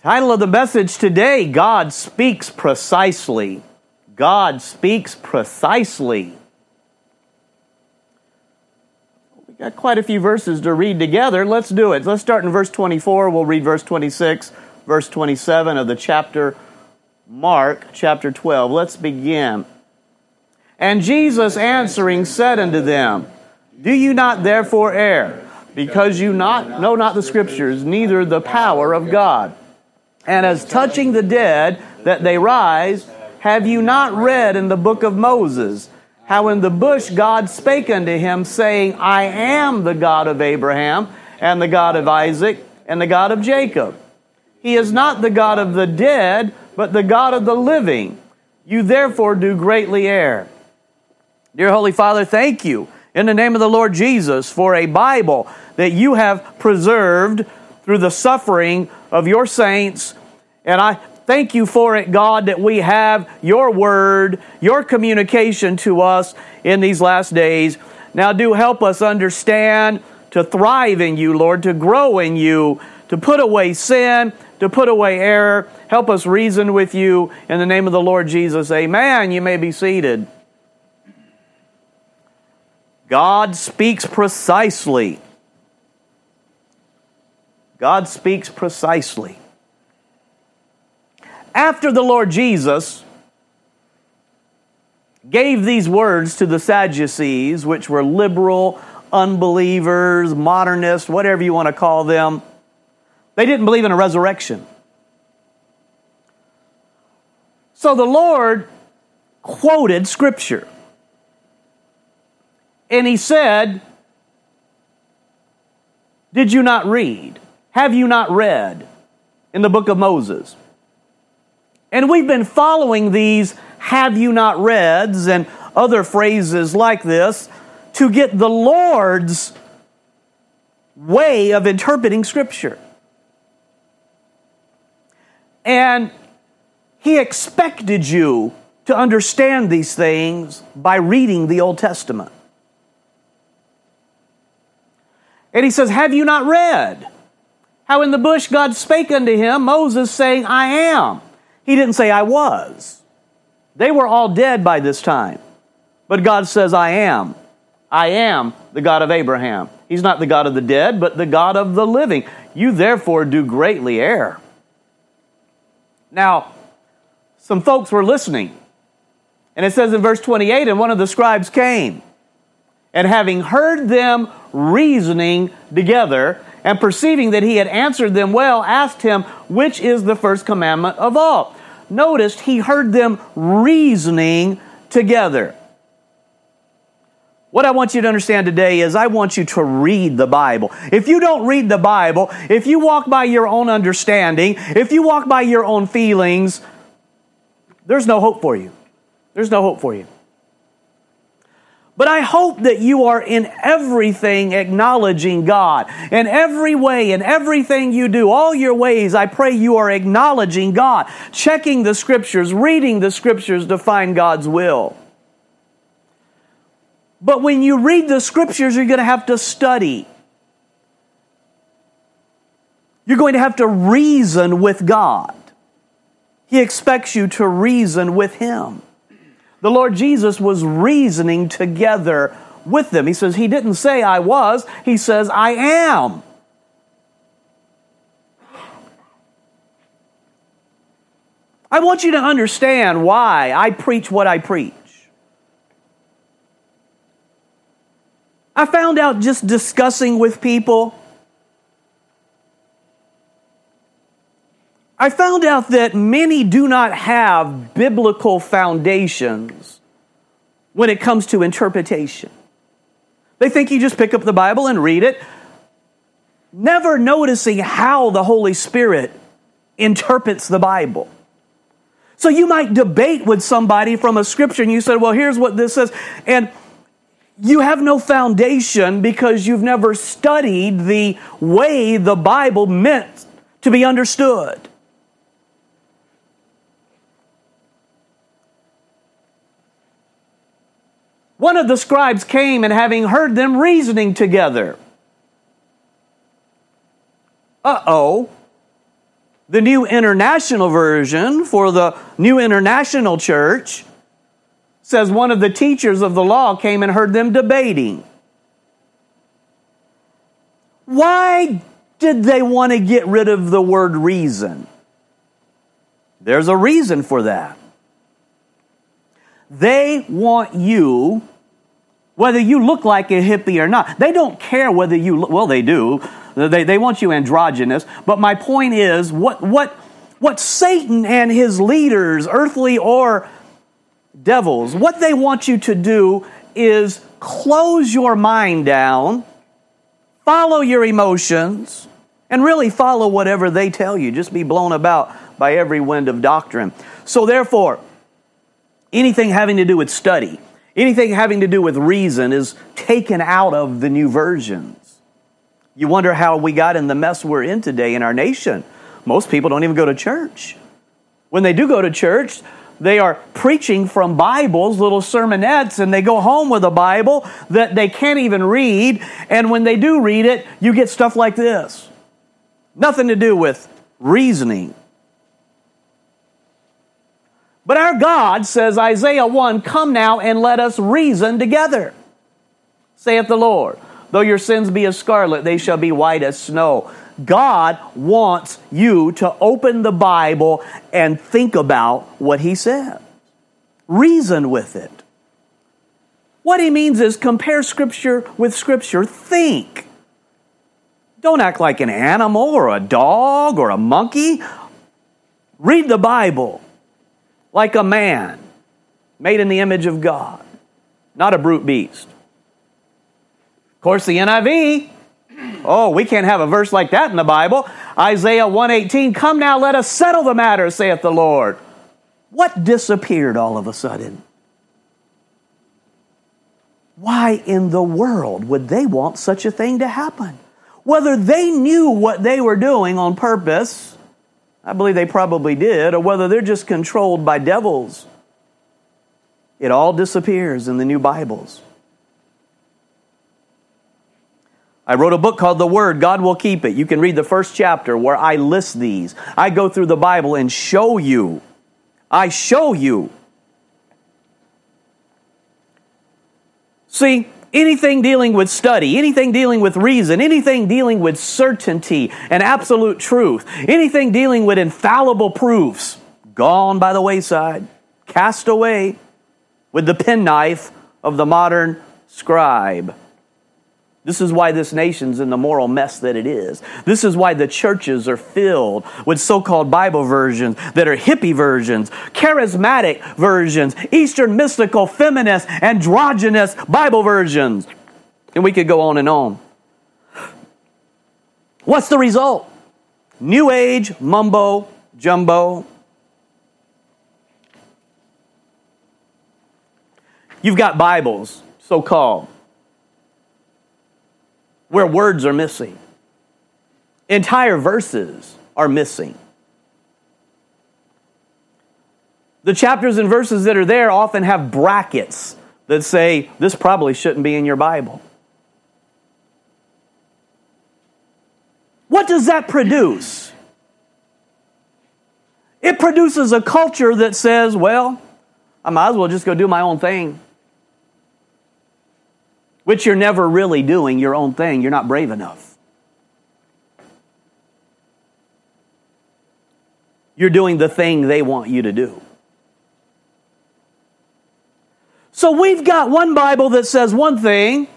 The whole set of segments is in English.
Title of the message today God speaks precisely. God speaks precisely. We got quite a few verses to read together. Let's do it. Let's start in verse 24. We'll read verse 26, verse 27 of the chapter Mark, chapter 12. Let's begin. And Jesus answering said unto them, Do you not therefore err, because you not know not the scriptures, neither the power of God? And as touching the dead, that they rise, have you not read in the book of Moses, how in the bush God spake unto him, saying, I am the God of Abraham, and the God of Isaac, and the God of Jacob? He is not the God of the dead, but the God of the living. You therefore do greatly err. Dear Holy Father, thank you in the name of the Lord Jesus for a Bible that you have preserved through the suffering of your saints and I thank you for it, God, that we have your word, your communication to us in these last days. Now, do help us understand to thrive in you, Lord, to grow in you, to put away sin, to put away error. Help us reason with you in the name of the Lord Jesus. Amen. You may be seated. God speaks precisely. God speaks precisely after the Lord Jesus gave these words to the Sadducees, which were liberal, unbelievers, modernists, whatever you want to call them, they didn't believe in a resurrection. So the Lord quoted Scripture. And he said, Did you not read? Have you not read in the book of Moses? And we've been following these have you not reads and other phrases like this to get the Lord's way of interpreting Scripture. And He expected you to understand these things by reading the Old Testament. And He says, Have you not read? How in the bush God spake unto him, Moses saying, I am. He didn't say, I was. They were all dead by this time. But God says, I am. I am the God of Abraham. He's not the God of the dead, but the God of the living. You therefore do greatly err. Now, some folks were listening. And it says in verse 28 and one of the scribes came, and having heard them reasoning together, and perceiving that he had answered them well, asked him, Which is the first commandment of all? noticed he heard them reasoning together. What I want you to understand today is I want you to read the Bible. If you don't read the Bible, if you walk by your own understanding, if you walk by your own feelings, there's no hope for you. There's no hope for you. But I hope that you are in everything acknowledging God. In every way, in everything you do, all your ways, I pray you are acknowledging God, checking the scriptures, reading the scriptures to find God's will. But when you read the scriptures, you're going to have to study. You're going to have to reason with God. He expects you to reason with Him the Lord Jesus was reasoning together with them. He says, He didn't say I was, He says, I am. I want you to understand why I preach what I preach. I found out just discussing with people I found out that many do not have biblical foundations when it comes to interpretation. They think you just pick up the Bible and read it, never noticing how the Holy Spirit interprets the Bible. So you might debate with somebody from a scripture and you said, well, here's what this says. And you have no foundation because you've never studied the way the Bible meant to be understood. One of the scribes came and having heard them reasoning together. Uh oh. The New International Version for the New International Church says one of the teachers of the law came and heard them debating. Why did they want to get rid of the word reason? There's a reason for that. They want you, whether you look like a hippie or not, they don't care whether you look, well, they do. They, they want you androgynous. But my point is, what, what, what Satan and his leaders, earthly or devils, what they want you to do is close your mind down, follow your emotions, and really follow whatever they tell you. Just be blown about by every wind of doctrine. So, therefore, anything having to do with study, anything having to do with reason is taken out of the new versions. You wonder how we got in the mess we're in today in our nation. Most people don't even go to church. When they do go to church, they are preaching from Bibles, little sermonettes, and they go home with a Bible that they can't even read. And when they do read it, you get stuff like this nothing to do with reasoning. But our God, says Isaiah 1, come now and let us reason together, saith the Lord. Though your sins be as scarlet, they shall be white as snow. God wants you to open the Bible and think about what He said. Reason with it. What He means is compare Scripture with Scripture. Think. Don't act like an animal or a dog or a monkey. Read the Bible like a man made in the image of God, not a brute beast. Of course, the NIV Oh, we can't have a verse like that in the Bible. Isaiah 118, come now, let us settle the matter, saith the Lord. What disappeared all of a sudden? Why in the world would they want such a thing to happen? Whether they knew what they were doing on purpose, I believe they probably did, or whether they're just controlled by devils, it all disappears in the new Bibles. I wrote a book called The Word, God Will Keep It. You can read the first chapter where I list these. I go through the Bible and show you. I show you. See, anything dealing with study, anything dealing with reason, anything dealing with certainty and absolute truth, anything dealing with infallible proofs, gone by the wayside, cast away with the penknife of the modern scribe. This is why this nation's in the moral mess that it is. This is why the churches are filled with so called Bible versions that are hippie versions, charismatic versions, Eastern mystical, feminist, androgynous Bible versions. And we could go on and on. What's the result? New Age, mumbo, jumbo. You've got Bibles, so called where words are missing. Entire verses are missing. The chapters and verses that are there often have brackets that say, this probably shouldn't be in your Bible. What does that produce? It produces a culture that says, well, I might as well just go do my own thing which you're never really doing your own thing. You're not brave enough. You're doing the thing they want you to do. So we've got one Bible that says one thing,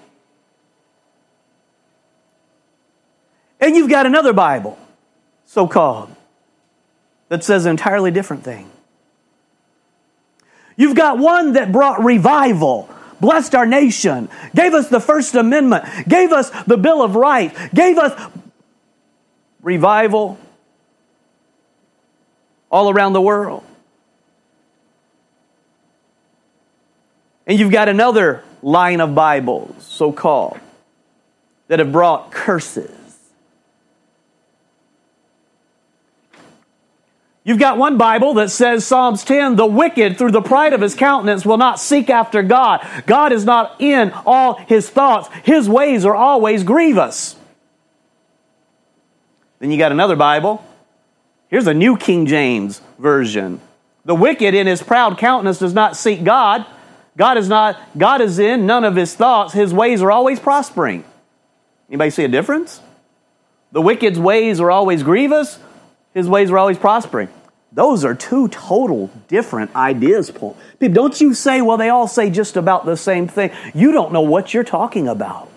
and you've got another Bible, so called, that says an entirely different thing. You've got one that brought revival blessed our nation, gave us the First Amendment, gave us the Bill of Rights, gave us revival all around the world. And you've got another line of Bibles, so called, that have brought curses You've got one Bible that says, Psalms 10, the wicked through the pride of his countenance will not seek after God. God is not in all his thoughts. His ways are always grievous. Then you got another Bible, Here's a New King James version. The wicked in his proud countenance does not seek God. God is not, God is in none of his thoughts. His ways are always prospering. Anybody see a difference? The wicked's ways are always grievous, his ways were always prospering. Those are two total different ideas, Paul. Don't you say, well, they all say just about the same thing. You don't know what you're talking about.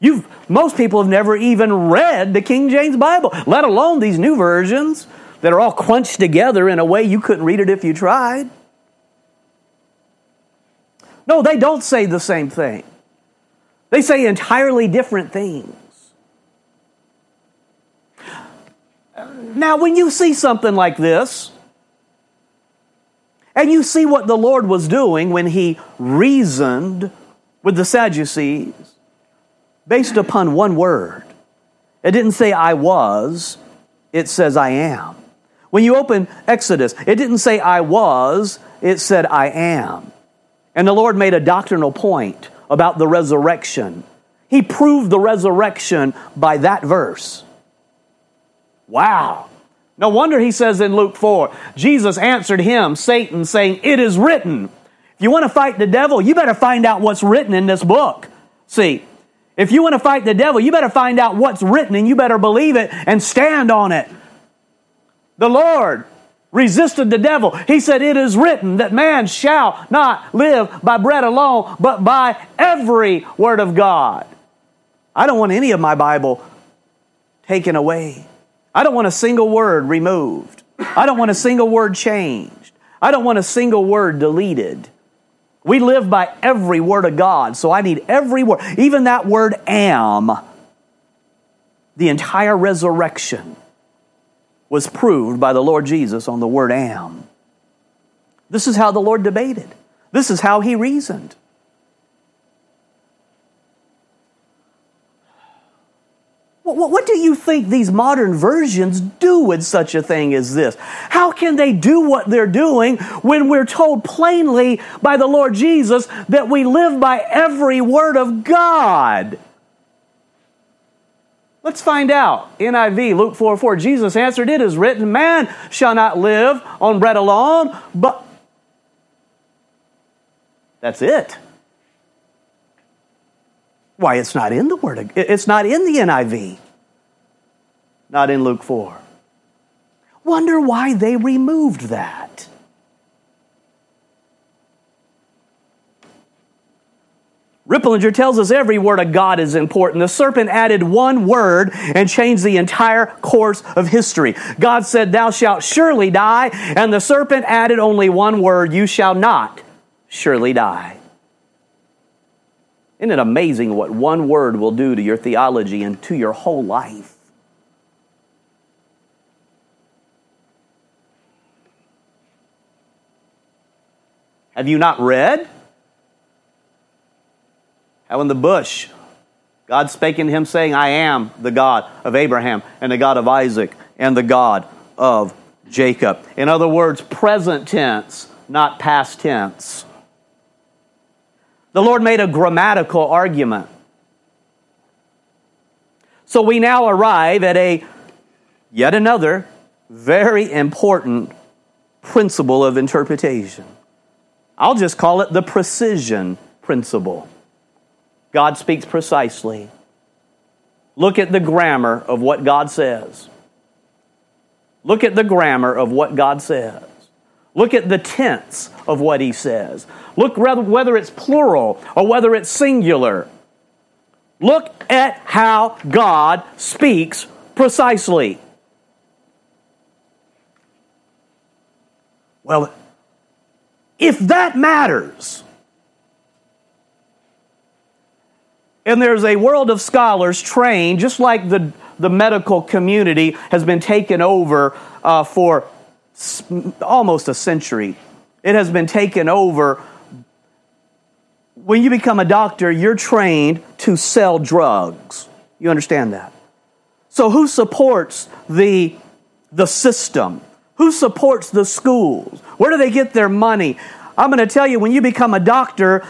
You've, most people have never even read the King James Bible, let alone these new versions that are all crunched together in a way you couldn't read it if you tried. No, they don't say the same thing. They say entirely different things. Now, when you see something like this, and you see what the Lord was doing when he reasoned with the Sadducees based upon one word, it didn't say I was, it says I am. When you open Exodus, it didn't say I was, it said I am. And the Lord made a doctrinal point about the resurrection. He proved the resurrection by that verse. Wow. No wonder he says in Luke 4 Jesus answered him, Satan, saying, It is written. If you want to fight the devil, you better find out what's written in this book. See, if you want to fight the devil, you better find out what's written and you better believe it and stand on it. The Lord resisted the devil. He said, It is written that man shall not live by bread alone, but by every word of God. I don't want any of my Bible taken away. I don't want a single word removed. I don't want a single word changed. I don't want a single word deleted. We live by every word of God, so I need every word, even that word am. The entire resurrection was proved by the Lord Jesus on the word am. This is how the Lord debated, this is how he reasoned. What, do you think these modern versions do with such a thing as this? How can they do what they're doing when we're told plainly by the Lord Jesus that we live by every word of God? Let's find out. NIV, Luke 4 4. Jesus answered, It is written, Man shall not live on bread alone, but. That's it. Why, it's not in the Word. It's not in the NIV. Not in Luke 4. Wonder why they removed that. Riplinger tells us every word of God is important. The serpent added one word and changed the entire course of history. God said, Thou shalt surely die, and the serpent added only one word, You shall not surely die. Isn't it amazing what one word will do to your theology and to your whole life? Have you not read? How in the bush, God spake unto him, saying, I am the God of Abraham, and the God of Isaac, and the God of Jacob. In other words, present tense, not past tense. The Lord made a grammatical argument. So we now arrive at a yet another very important principle of interpretation. I'll just call it the precision principle. God speaks precisely. Look at the grammar of what God says. Look at the grammar of what God says. Look at the tense of what He says. Look whether it's plural or whether it's singular. Look at how God speaks precisely. Well, if that matters, and there's a world of scholars trained, just like the, the medical community has been taken over uh, for almost a century. It has been taken over. When you become a doctor, you're trained to sell drugs. You understand that? So, who supports the, the system? Who supports the schools? Where do they get their money? I'm going to tell you when you become a doctor,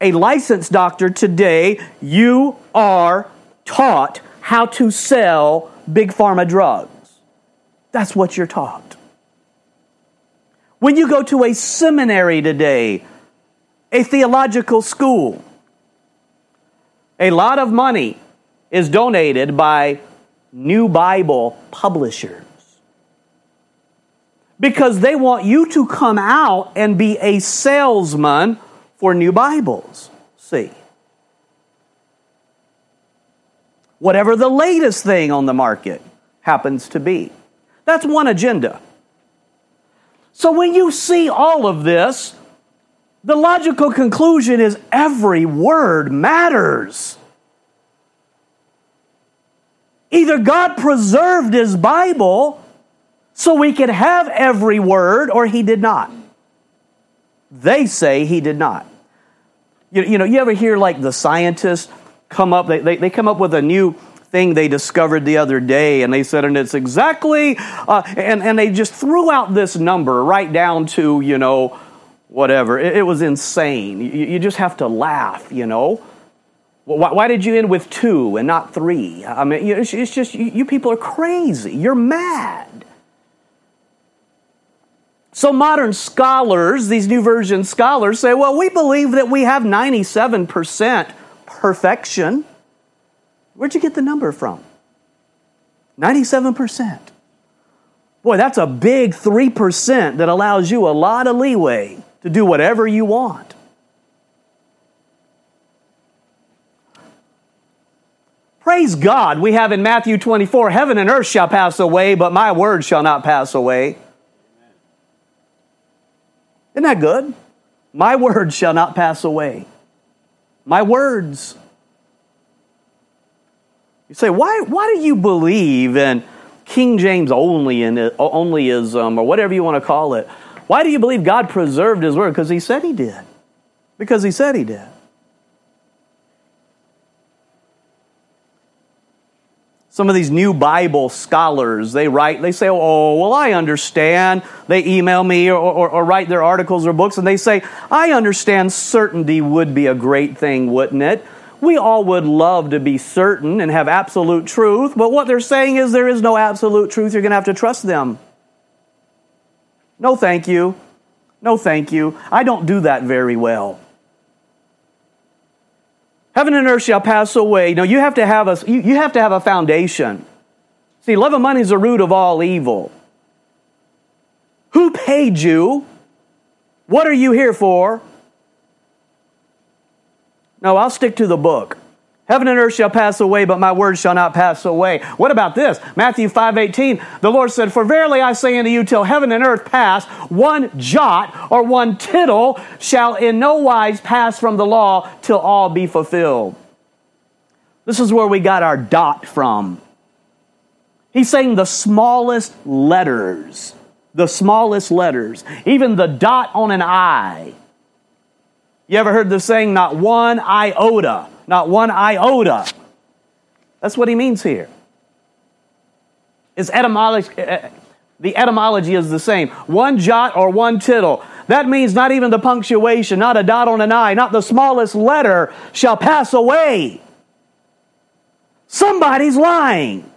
a licensed doctor today, you are taught how to sell big pharma drugs. That's what you're taught. When you go to a seminary today, a theological school, a lot of money is donated by New Bible publishers because they want you to come out and be a salesman for new Bibles. See? Whatever the latest thing on the market happens to be. That's one agenda. So when you see all of this, the logical conclusion is every word matters. Either God preserved His Bible so we could have every word, or He did not. They say He did not. You, you know, you ever hear like the scientists come up, they, they, they come up with a new thing they discovered the other day, and they said, and it's exactly, uh, and, and they just threw out this number right down to, you know, whatever. It, it was insane. You, you, just have to laugh, you know. Why, why, did you end with two and not three? I mean, it's, it's just, you, you people are crazy. You're mad. So modern scholars, these new version scholars, say, well, we believe that we have 97% perfection. Where'd you get the number from? 97%. Boy, that's a big 3% that allows you a lot of leeway to do whatever you want. Praise God, we have in Matthew 24 Heaven and earth shall pass away, but my word shall not pass away. Isn't that good? My word shall not pass away. My words. You say, why, why do you believe in King James only and uh, onlyism um, or whatever you want to call it? Why do you believe God preserved His Word? Because He said He did. Because He said He did. Some of these new Bible scholars, they write, they say, Oh, well, I understand. They email me or, or, or, write their articles or books, and they say, I understand certainty would be a great thing, wouldn't it? We all would love to be certain and have absolute truth, but what they're saying is there is no absolute truth. You're going to have to trust them. No, thank you. No, thank you. I don't do that very well. Heaven and earth shall pass away. No, you have to have a, you, you have to have a foundation. See, love of money is the root of all evil. Who paid you? What are you here for? No, I'll stick to the book. Heaven and earth shall pass away, but my word shall not pass away. What about this? Matthew 5:18. The Lord said, "For verily I say unto you, till heaven and earth pass, one jot or one tittle shall in no wise pass from the law till all be fulfilled." This is where we got our dot from. He's saying the smallest letters, the smallest letters, even the dot on an I. You ever heard the saying, not one iota? not one iota. That's what he means here. It's etymology, eh, eh, the etymology is the same. One jot or one tittle. That means not even the punctuation, not a dot on an I, not the smallest letter shall pass away. Somebody's lying.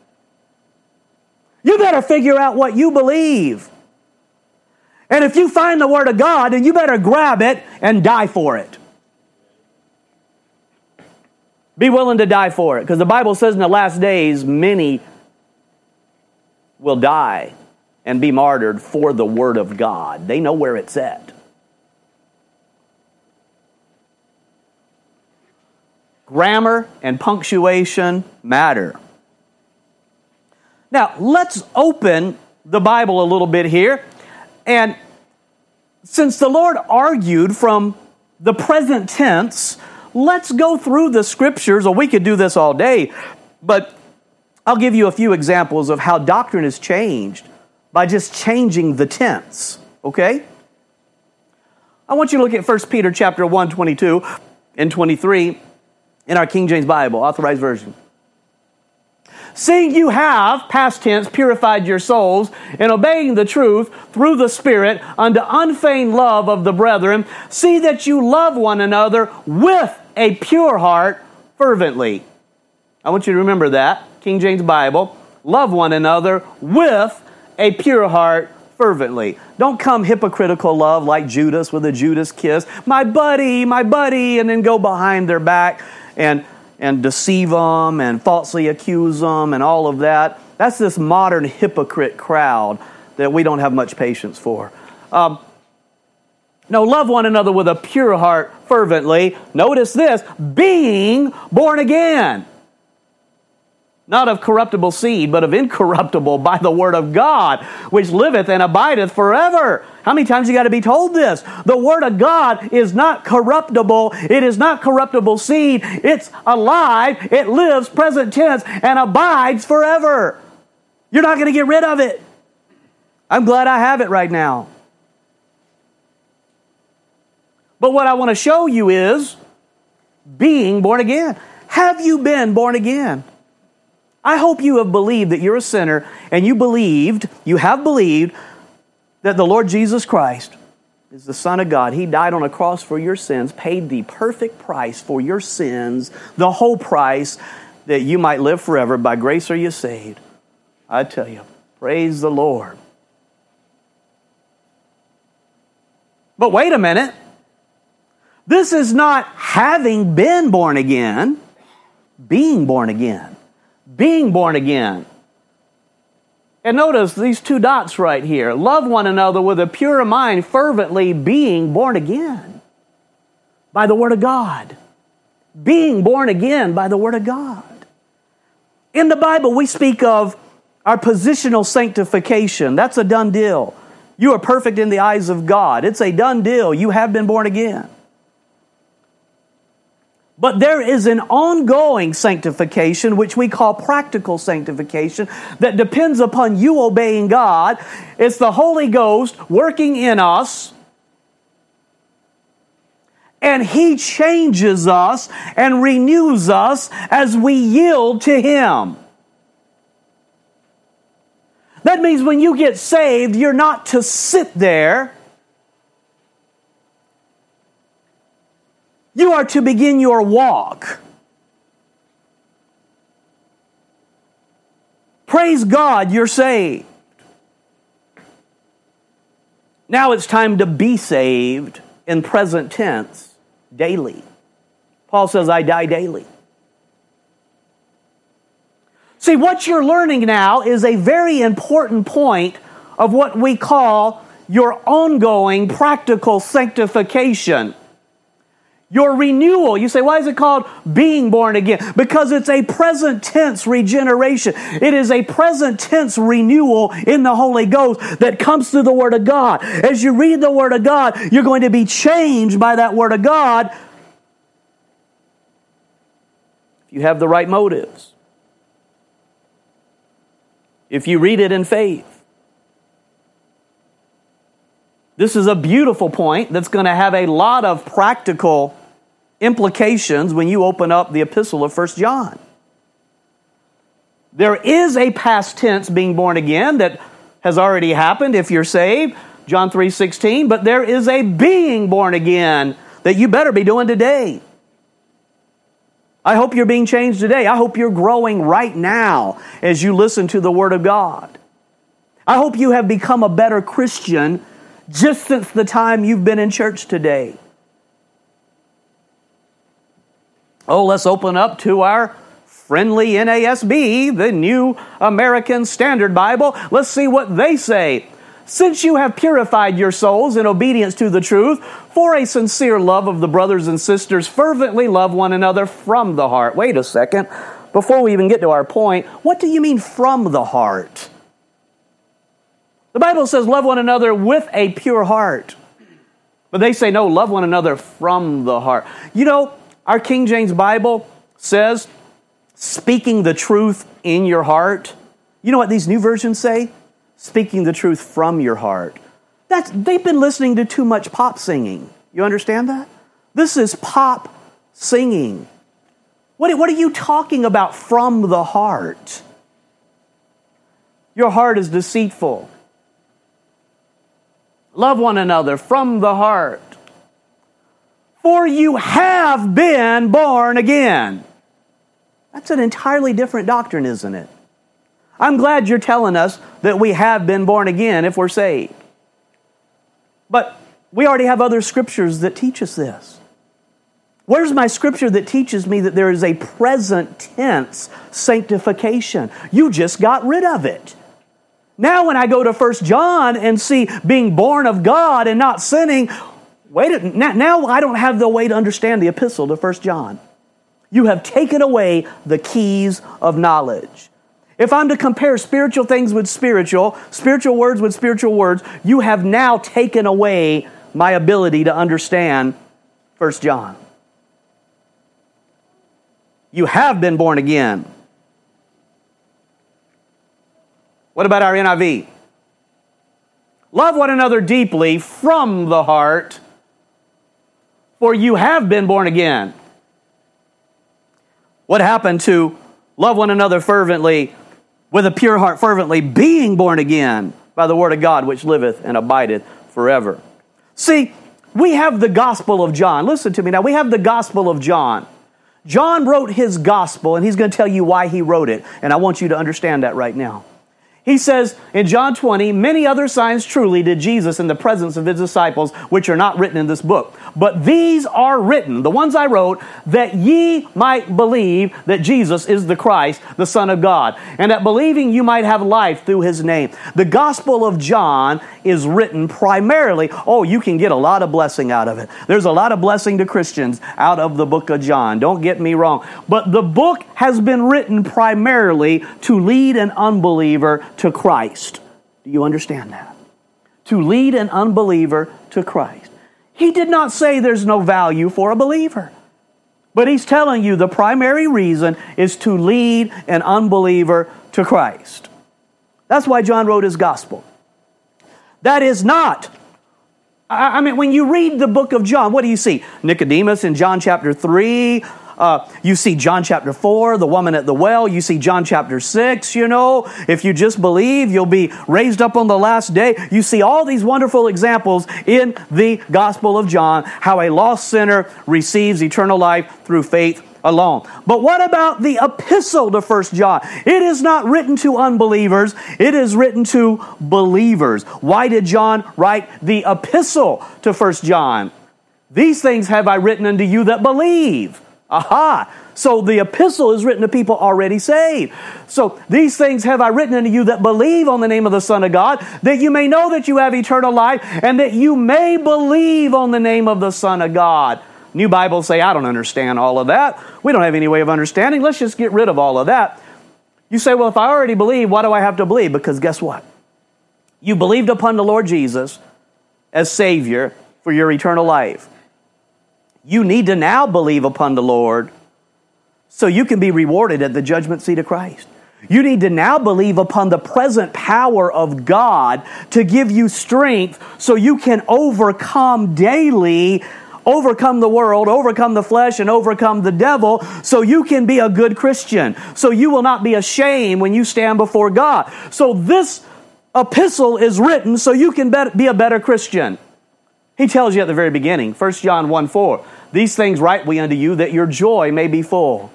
You better figure out what you believe. And if you find the Word of God, then you better grab it and die for it. Be willing to die for it. Because the Bible says in the last days, many will die and be martyred for the Word of God. They know where it's at. Grammar and punctuation matter. Now, let's open the Bible a little bit here. And since the Lord argued from the present tense Let's go through the scriptures, or we could do this all day, but I'll give you a few examples of how doctrine is changed by just changing the tense, okay? I want you to look at 1 Peter chapter 1, 22 and 23 in our King James Bible, authorized version. Seeing you have, past tense, purified your souls in obeying the truth through the Spirit unto unfeigned love of the brethren, see that you love one another with a pure heart fervently. I want you to remember that. King James Bible. Love one another with a pure heart fervently. Don't come hypocritical love like Judas with a Judas kiss. My buddy, my buddy, and then go behind their back and, and deceive them and falsely accuse them and all of that. That's this modern hypocrite crowd that we don't have much patience for. Um, no, love one another with a pure heart fervently. Notice this being born again not of corruptible seed, but of incorruptible by the word of God, which liveth and abideth forever. How many times you got to be told this? The word of God is not corruptible. It is not corruptible seed. It's alive. It lives present tense and abides forever. You're not going to get rid of it. I'm glad I have it right now. But what I want to show you is being born again. Have you been born again? I hope you have believed that you're a sinner and you believed, you have believed that the Lord Jesus Christ is the Son of God. He died on a cross for your sins, paid the perfect price for your sins, the whole price that you might live forever. By grace are you saved. I tell you, praise the Lord. But wait a minute. This is not having been born again, being born again being born again. And notice these two dots right here. Love one another with a pure mind, fervently being born again by the Word of God. Being born again by the Word of God. In the Bible, we speak of our positional sanctification. That's a done deal. You are perfect in the eyes of God. It's a done deal. You have been born again. But there is an ongoing sanctification, which we call practical sanctification, that depends upon you obeying God. It's the Holy Ghost working in us, and He changes us and renews us as we yield to Him. That means when you get saved, you're not to sit there You are to begin your walk. Praise God, you're saved. Now it's time to be saved in present tense daily. Paul says, I die daily. See, what you're learning now is a very important point of what we call your ongoing practical sanctification. Your renewal. You say, why is it called being born again? Because it's a present tense regeneration. It is a present tense renewal in the Holy Ghost that comes through the Word of God. As you read the Word of God, you're going to be changed by that Word of God if you have the right motives. If you read it in faith. This is a beautiful point that's going to have a lot of practical implications when you open up the epistle of First John. There is a past tense being born again that has already happened if you're saved, John 3:16, but there is a being born again that you better be doing today. I hope you're being changed today. I hope you're growing right now as you listen to the word of God. I hope you have become a better Christian just since the time you've been in church today. Oh, let's open up to our friendly NASB, the New American Standard Bible. Let's see what they say. Since you have purified your souls in obedience to the truth, for a sincere love of the brothers and sisters, fervently love one another from the heart. Wait a second. Before we even get to our point, what do you mean from the heart? The Bible says, love one another with a pure heart. But they say, no, love one another from the heart. You know, our King James Bible says, speaking the truth in your heart. You know what these new versions say? Speaking the truth from your heart. That's, they've been listening to too much pop singing. You understand that? This is pop singing. What, what are you talking about from the heart? Your heart is deceitful. Love one another from the heart. For you have been born again. That's an entirely different doctrine, isn't it? I'm glad you're telling us that we have been born again if we're saved. But we already have other scriptures that teach us this. Where's my scripture that teaches me that there is a present tense sanctification? You just got rid of it. Now, when I go to First John and see being born of God and not sinning, wait, now I don't have the way to understand the epistle to First John. You have taken away the keys of knowledge. If I'm to compare spiritual things with spiritual, spiritual words with spiritual words, you have now taken away my ability to understand 1 John. You have been born again. What about our NIV? Love one another deeply from the heart, for you have been born again. What happened to love one another fervently with a pure heart fervently, being born again by the word of God which liveth and abideth forever? See, we have the Gospel of John. Listen to me now. We have the Gospel of John. John wrote his Gospel, and he's going to tell you why he wrote it. And I want you to understand that right now. He says in John 20, many other signs truly did Jesus in the presence of his disciples, which are not written in this book. But these are written, the ones I wrote, that ye might believe that Jesus is the Christ, the Son of God, and that believing you might have life through his name. The Gospel of John is written primarily, oh, you can get a lot of blessing out of it. There's a lot of blessing to Christians out of the book of John. Don't get me wrong. But the book has been written primarily to lead an unbeliever to Christ. Do you understand that? To lead an unbeliever to Christ. He did not say there's no value for a believer. But he's telling you the primary reason is to lead an unbeliever to Christ. That's why John wrote his gospel. That is not I mean, when you read the book of John, what do you see? Nicodemus in John chapter 3, uh, you see John chapter 4, the woman at the well. You see John chapter 6, you know. If you just believe, you'll be raised up on the last day. You see all these wonderful examples in the Gospel of John how a lost sinner receives eternal life through faith alone. But what about the epistle to First John? It is not written to unbelievers, it is written to believers. Why did John write the epistle to First John? These things have I written unto you that believe. Aha! So the epistle is written to people already saved. So these things have I written unto you that believe on the name of the Son of God, that you may know that you have eternal life, and that you may believe on the name of the Son of God. New Bibles say, I don't understand all of that. We don't have any way of understanding. Let's just get rid of all of that. You say, well, if I already believe, why do I have to believe? Because guess what? You believed upon the Lord Jesus as Savior for your eternal life. You need to now believe upon the Lord so you can be rewarded at the judgment seat of Christ. You need to now believe upon the present power of God to give you strength so you can overcome daily, overcome the world, overcome the flesh, and overcome the devil so you can be a good Christian. So you will not be ashamed when you stand before God. So this epistle is written so you can be a better Christian. He tells you at the very beginning, 1 John 1 4. These things write we unto you that your joy may be full.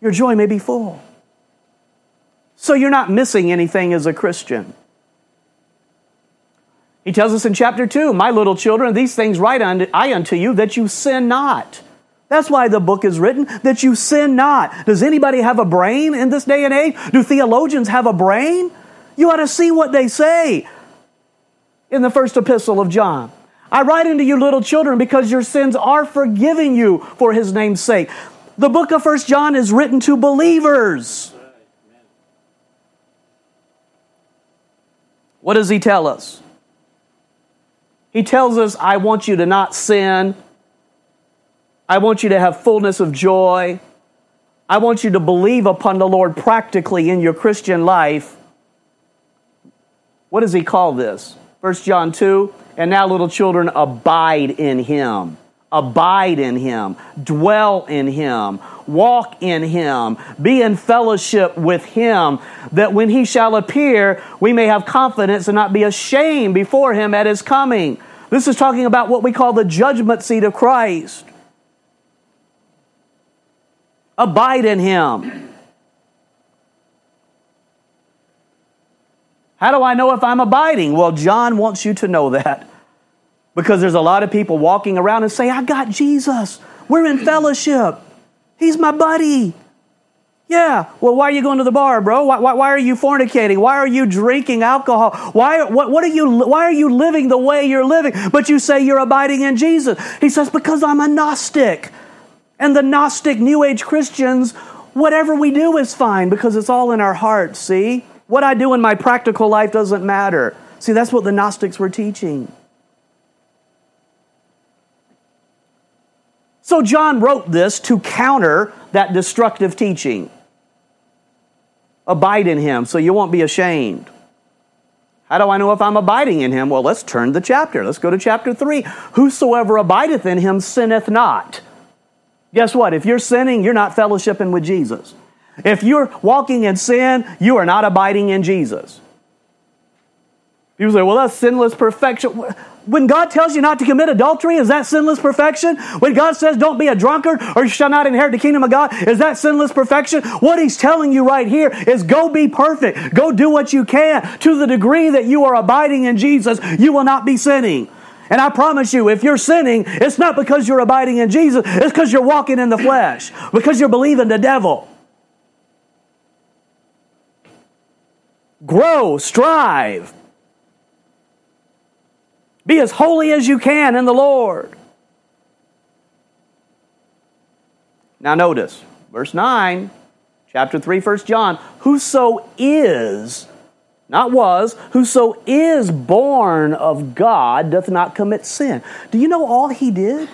Your joy may be full. So you're not missing anything as a Christian. He tells us in chapter 2, My little children, these things write I unto you that you sin not. That's why the book is written, that you sin not. Does anybody have a brain in this day and age? Do theologians have a brain? You ought to see what they say in the first epistle of John. I write unto you, little children, because your sins are forgiven you for his name's sake. The book of First John is written to believers. What does he tell us? He tells us, I want you to not sin. I want you to have fullness of joy. I want you to believe upon the Lord practically in your Christian life. What does he call this? 1 John 2 and now, little children, abide in him. Abide in him. Dwell in him. Walk in him. Be in fellowship with him, that when he shall appear, we may have confidence and not be ashamed before him at his coming. This is talking about what we call the judgment seat of Christ. Abide in him. How do I know if I'm abiding? Well, John wants you to know that. Because there's a lot of people walking around and say, I got Jesus. We're in fellowship. He's my buddy. Yeah. Well, why are you going to the bar, bro? Why, why, why, are you fornicating? Why are you drinking alcohol? Why, what, what are you, why are you living the way you're living? But you say you're abiding in Jesus. He says, because I'm a Gnostic. And the Gnostic New Age Christians, whatever we do is fine because it's all in our hearts, see? What I do in my practical life doesn't matter. See, that's what the Gnostics were teaching. So John wrote this to counter that destructive teaching. Abide in him so you won't be ashamed. How do I know if I'm abiding in him? Well, let's turn the chapter. Let's go to chapter 3. Whosoever abideth in him sinneth not. Guess what? If you're sinning, you're not fellowshipping with Jesus. If you're walking in sin, you are not abiding in Jesus. People say, well, that's sinless perfection. When God tells you not to commit adultery, is that sinless perfection? When God says don't be a drunkard or you shall not inherit the kingdom of God, is that sinless perfection? What He's telling you right here is go be perfect. Go do what you can. To the degree that you are abiding in Jesus, you will not be sinning. And I promise you, if you're sinning, it's not because you're abiding in Jesus, it's because you're walking in the flesh, because you're believing the devil. Grow, strive. Be as holy as you can in the Lord. Now, notice, verse 9, chapter 3, 1 John. Whoso is, not was, whoso is born of God doth not commit sin. Do you know all he did?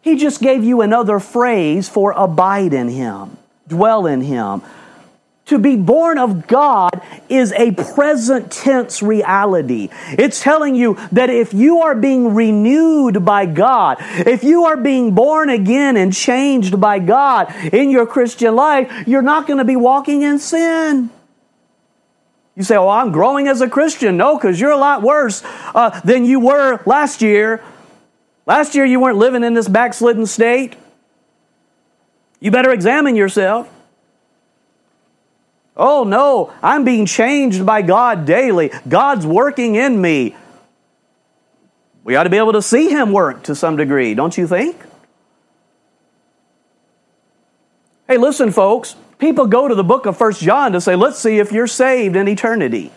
He just gave you another phrase for abide in him, dwell in him. To be born of God is a present tense reality. It's telling you that if you are being renewed by God, if you are being born again and changed by God in your Christian life, you're not going to be walking in sin. You say, Oh, I'm growing as a Christian. No, because you're a lot worse uh, than you were last year. Last year, you weren't living in this backslidden state. You better examine yourself. Oh no, I'm being changed by God daily. God's working in me. We ought to be able to see Him work to some degree, don't you think? Hey, listen, folks. People go to the book of First John to say, let's see if you're saved in eternity.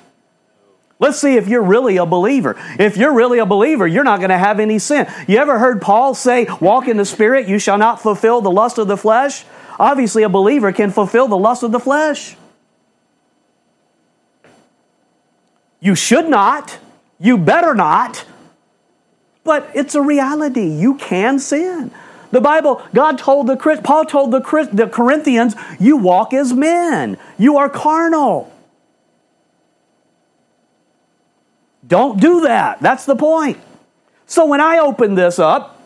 Let's see if you're really a believer. If you're really a believer, you're not going to have any sin. You ever heard Paul say, Walk in the Spirit, you shall not fulfill the lust of the flesh? Obviously, a believer can fulfill the lust of the flesh. You should not. You better not. But it's a reality. You can sin. The Bible, God told the Paul told the, the Corinthians, you walk as men. You are carnal. Don't do that. That's the point. So when I open this up,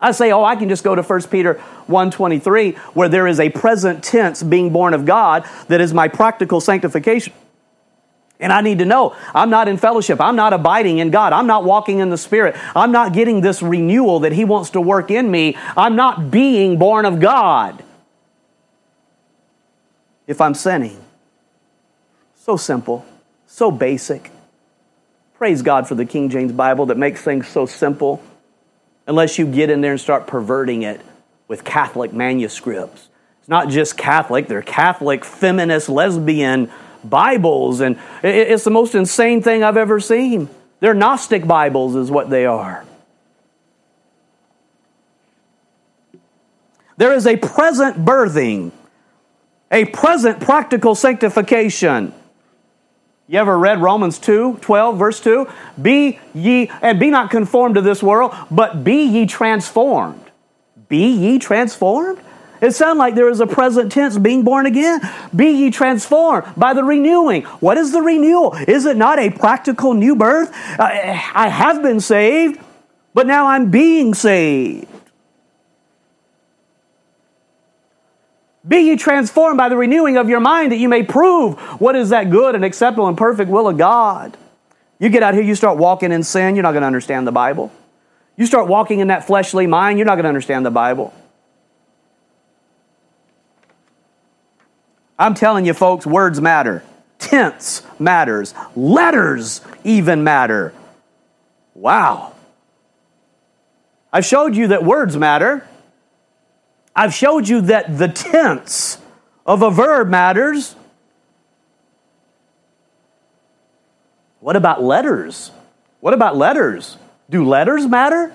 I say, oh, I can just go to 1 Peter 1.23, where there is a present tense being born of God that is my practical sanctification. And I need to know I'm not in fellowship. I'm not abiding in God. I'm not walking in the Spirit. I'm not getting this renewal that He wants to work in me. I'm not being born of God if I'm sinning. So simple, so basic. Praise God for the King James Bible that makes things so simple, unless you get in there and start perverting it with Catholic manuscripts. It's not just Catholic, they're Catholic, feminist, lesbian Bibles, and it's the most insane thing I've ever seen. They're Gnostic Bibles, is what they are. There is a present birthing, a present practical sanctification. You ever read Romans 2, 12, verse 2? Be ye, and be not conformed to this world, but be ye transformed. Be ye transformed? It sounds like there is a present tense being born again. Be ye transformed by the renewing. What is the renewal? Is it not a practical new birth? Uh, I have been saved, but now I'm being saved. Be ye transformed by the renewing of your mind that you may prove what is that good and acceptable and perfect will of God. You get out here, you start walking in sin, you're not going to understand the Bible. You start walking in that fleshly mind, you're not going to understand the Bible. I'm telling you, folks, words matter. tense matters, letters even matter. Wow. I've showed you that words matter. I've showed you that the tense of a verb matters. What about letters? What about letters? Do letters matter?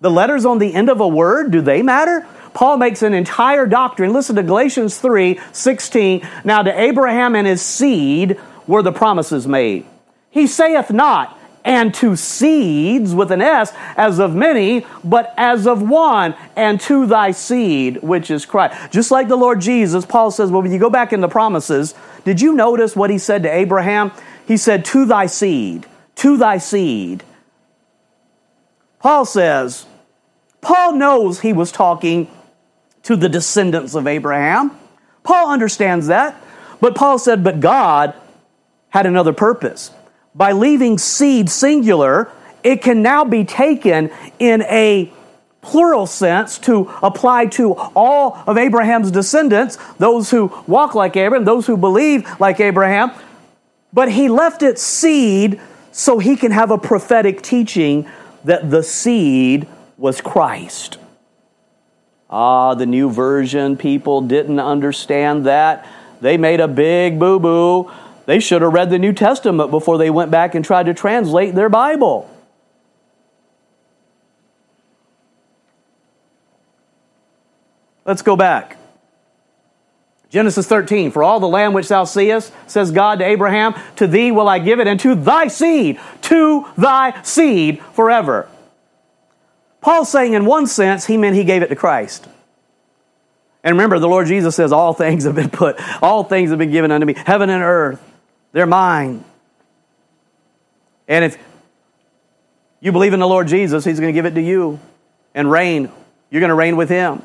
The letters on the end of a word, do they matter? Paul makes an entire doctrine. Listen to Galatians 3 16. Now to Abraham and his seed were the promises made. He saith not, and to seeds with an S, as of many, but as of one, and to thy seed, which is Christ. Just like the Lord Jesus, Paul says, well, when you go back in the promises, did you notice what he said to Abraham? He said, to thy seed, to thy seed. Paul says, Paul knows he was talking to the descendants of Abraham. Paul understands that. But Paul said, but God had another purpose. By leaving seed singular, it can now be taken in a plural sense to apply to all of Abraham's descendants, those who walk like Abraham, those who believe like Abraham. But he left it seed so he can have a prophetic teaching that the seed was Christ. Ah, the new version people didn't understand that. They made a big boo boo. They should have read the New Testament before they went back and tried to translate their Bible. Let's go back. Genesis 13, for all the land which thou seest, says God to Abraham, to thee will I give it, and to thy seed, to thy seed forever. Paul's saying, in one sense, he meant he gave it to Christ. And remember, the Lord Jesus says, All things have been put, all things have been given unto me, heaven and earth, they're mine. And if you believe in the Lord Jesus, He's going to give it to you and reign. You're going to reign with Him.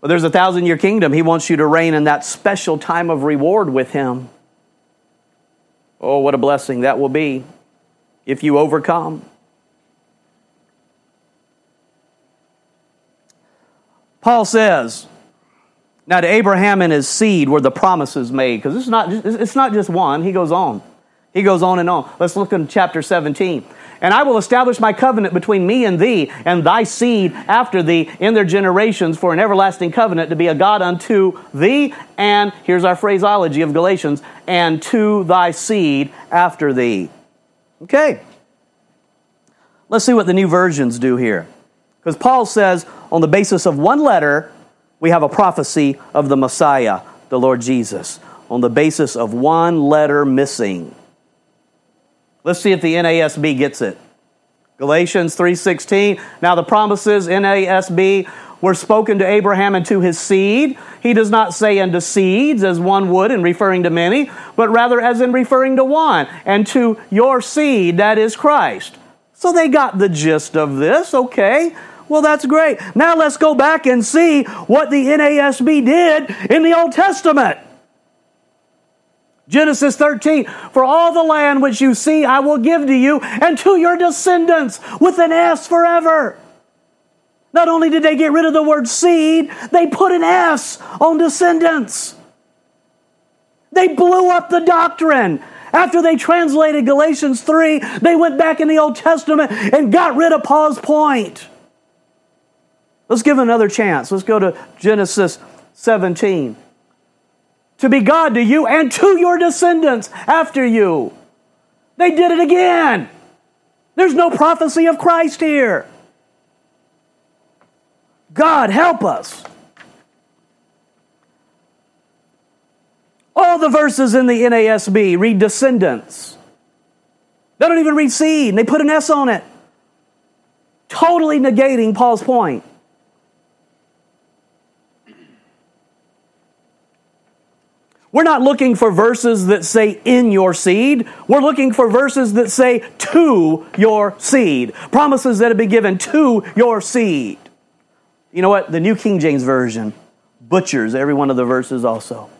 But there's a thousand year kingdom. He wants you to reign in that special time of reward with Him. Oh, what a blessing that will be if you overcome. Paul says, now to Abraham and his seed were the promises made, because it's not, it's not just one. He goes on. He goes on and on. Let's look in chapter 17. And I will establish my covenant between me and thee and thy seed after thee in their generations for an everlasting covenant to be a God unto thee. And here's our phraseology of Galatians and to thy seed after thee. Okay. Let's see what the new versions do here. Because Paul says, on the basis of one letter, we have a prophecy of the Messiah, the Lord Jesus, on the basis of one letter missing. Let's see if the NASB gets it. Galatians 3:16. Now the promises NASB were spoken to Abraham and to his seed. He does not say unto seeds as one would in referring to many, but rather as in referring to one, and to your seed, that is Christ. So they got the gist of this, okay? Well, that's great. Now let's go back and see what the NASB did in the Old Testament. Genesis 13, for all the land which you see I will give to you and to your descendants with an S forever. Not only did they get rid of the word seed, they put an S on descendants. They blew up the doctrine. After they translated Galatians 3, they went back in the Old Testament and got rid of Paul's point. Let's give another chance. Let's go to Genesis 17. To be God to you and to your descendants after you. They did it again. There's no prophecy of Christ here. God, help us. All the verses in the NASB read descendants. They don't even read seed, and they put an S on it. Totally negating Paul's point. We're not looking for verses that say in your seed. We're looking for verses that say to your seed. Promises that have been given to your seed. You know what? The New King James Version butchers every one of the verses also.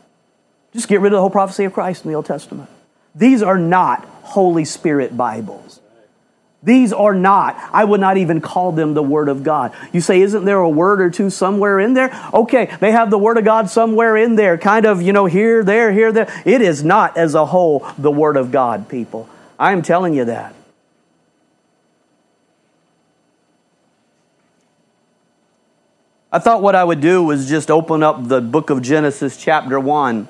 Just get rid of the whole prophecy of Christ in the Old Testament. These are not Holy Spirit Bibles. These are not. I would not even call them the Word of God. You say, isn't there a word or two somewhere in there? Okay, they have the Word of God somewhere in there, kind of, you know, here, there, here, there. It is not as a whole the Word of God, people. I am telling you that. I thought what I would do was just open up the book of Genesis, chapter 1.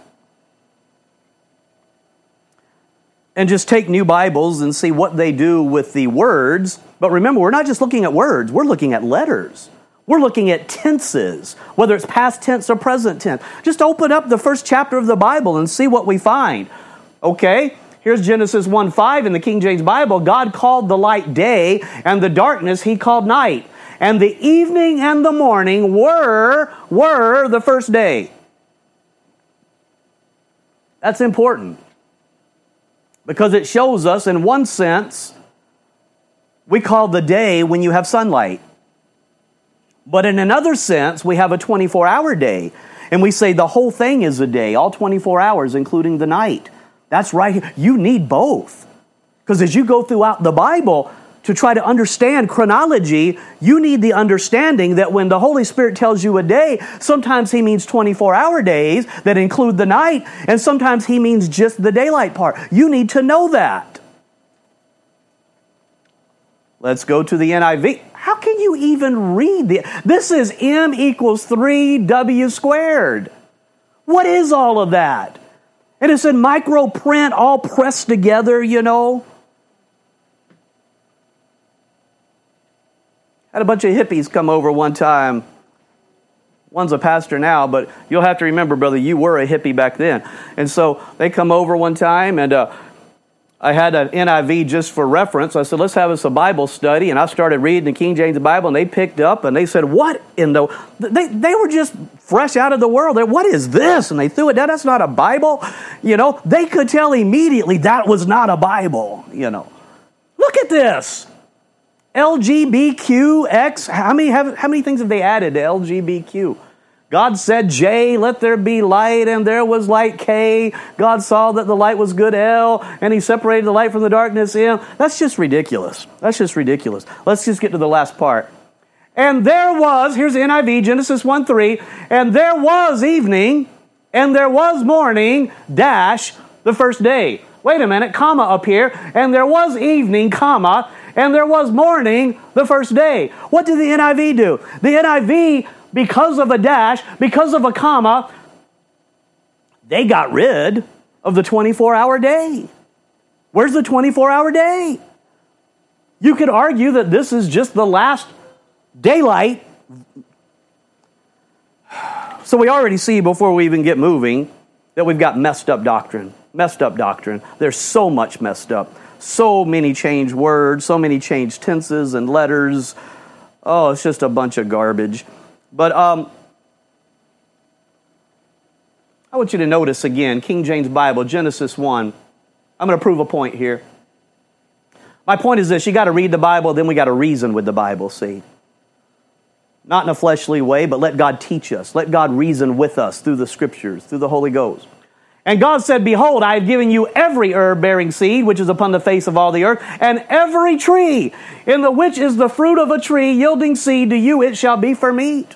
And just take new Bibles and see what they do with the words. But remember, we're not just looking at words, we're looking at letters. We're looking at tenses, whether it's past tense or present tense. Just open up the first chapter of the Bible and see what we find. Okay? Here's Genesis 1 5 in the King James Bible. God called the light day, and the darkness he called night. And the evening and the morning were, were the first day. That's important because it shows us, in one sense, we call the day when you have sunlight. But in another sense, we have a 24 hour day. And we say the whole thing is a day, all 24 hours, including the night. That's right. You need both. Because as you go throughout the Bible, to try to understand chronology, you need the understanding that when the Holy Spirit tells you a day, sometimes He means 24 hour days that include the night, and sometimes He means just the daylight part. You need to know that. Let's go to the NIV. How can you even read the This is M equals 3W squared. What is all of that? And it's in micro print, all pressed together, you know. Had a bunch of hippies come over one time. One's a pastor now, but you'll have to remember, brother, you were a hippie back then. And so they come over one time, and uh, I had an NIV just for reference. I said, let's have us a Bible study. And I started reading the King James Bible, and they picked up and they said, What in the. They, they were just fresh out of the world. They're, what is this? And they threw it down. That's not a Bible. You know, they could tell immediately that was not a Bible, you know. Look at this. LGBTQX. How many, have, how many things have they added to LGBTQ? God said J, let there be light, and there was light K. God saw that the light was good L, and he separated the light from the darkness M. That's just ridiculous. That's just ridiculous. Let's just get to the last part. And there was, here's NIV, Genesis 1 3, and there was evening, and there was morning, dash, the first day. Wait a minute, comma up here, and there was evening, comma, and there was morning the first day. What did the NIV do? The NIV, because of a dash, because of a comma, they got rid of the 24 hour day. Where's the 24 hour day? You could argue that this is just the last daylight. So we already see before we even get moving that we've got messed up doctrine. Messed up doctrine. There's so much messed up so many changed words, so many changed tenses and letters. Oh, it's just a bunch of garbage. But um, I want you to notice again King James Bible, Genesis 1. I'm going to prove a point here. My point is this you got to read the Bible, then we got to reason with the Bible, see? Not in a fleshly way, but let God teach us. Let God reason with us through the scriptures, through the Holy Ghost. And God said, Behold, I have given you every herb bearing seed which is upon the face of all the earth, and every tree in the which is the fruit of a tree yielding seed to you, it shall be for meat.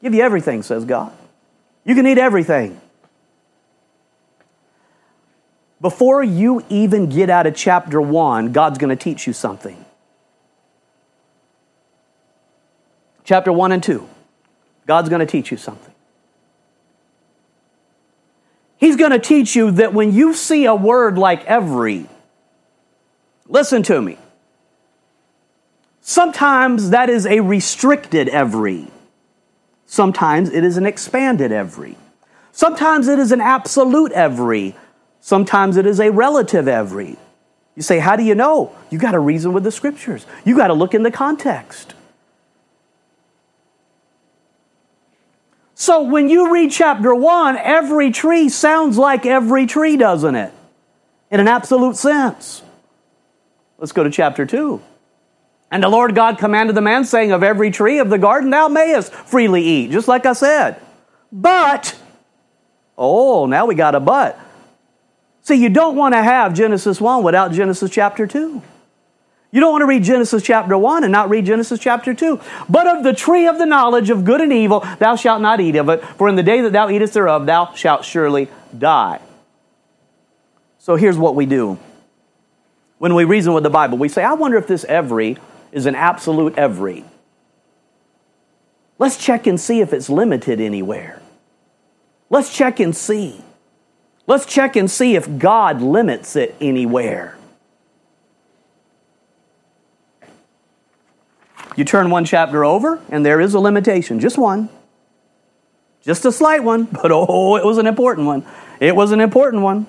Give you everything, says God. You can eat everything. Before you even get out of chapter 1, God's going to teach you something. Chapter 1 and 2, God's going to teach you something. He's going to teach you that when you see a word like every, listen to me. Sometimes that is a restricted every. Sometimes it is an expanded every. Sometimes it is an absolute every. Sometimes it is a relative every. You say, How do you know? You got to reason with the scriptures, you got to look in the context. So when you read chapter 1, every tree sounds like every tree, doesn't it? In an absolute sense. Let's go to chapter 2. And the Lord God commanded the man, saying, Of every tree of the garden thou mayest freely eat, just like I said. But, oh, now we got a but. See, you don't want to have Genesis 1 without Genesis chapter 2. You don't want to read Genesis chapter 1 and not read Genesis chapter 2. But of the tree of the knowledge of good and evil, thou shalt not eat of it, for in the day that thou eatest thereof, thou shalt surely die. So here's what we do. When we reason with the Bible, we say, I wonder if this every is an absolute every. Let's check and see if it's limited anywhere. Let's check and see. Let's check and see if God limits it anywhere. You turn one chapter over, and there is a limitation, just one. Just a slight one, but oh, it was an important one. It was an important one.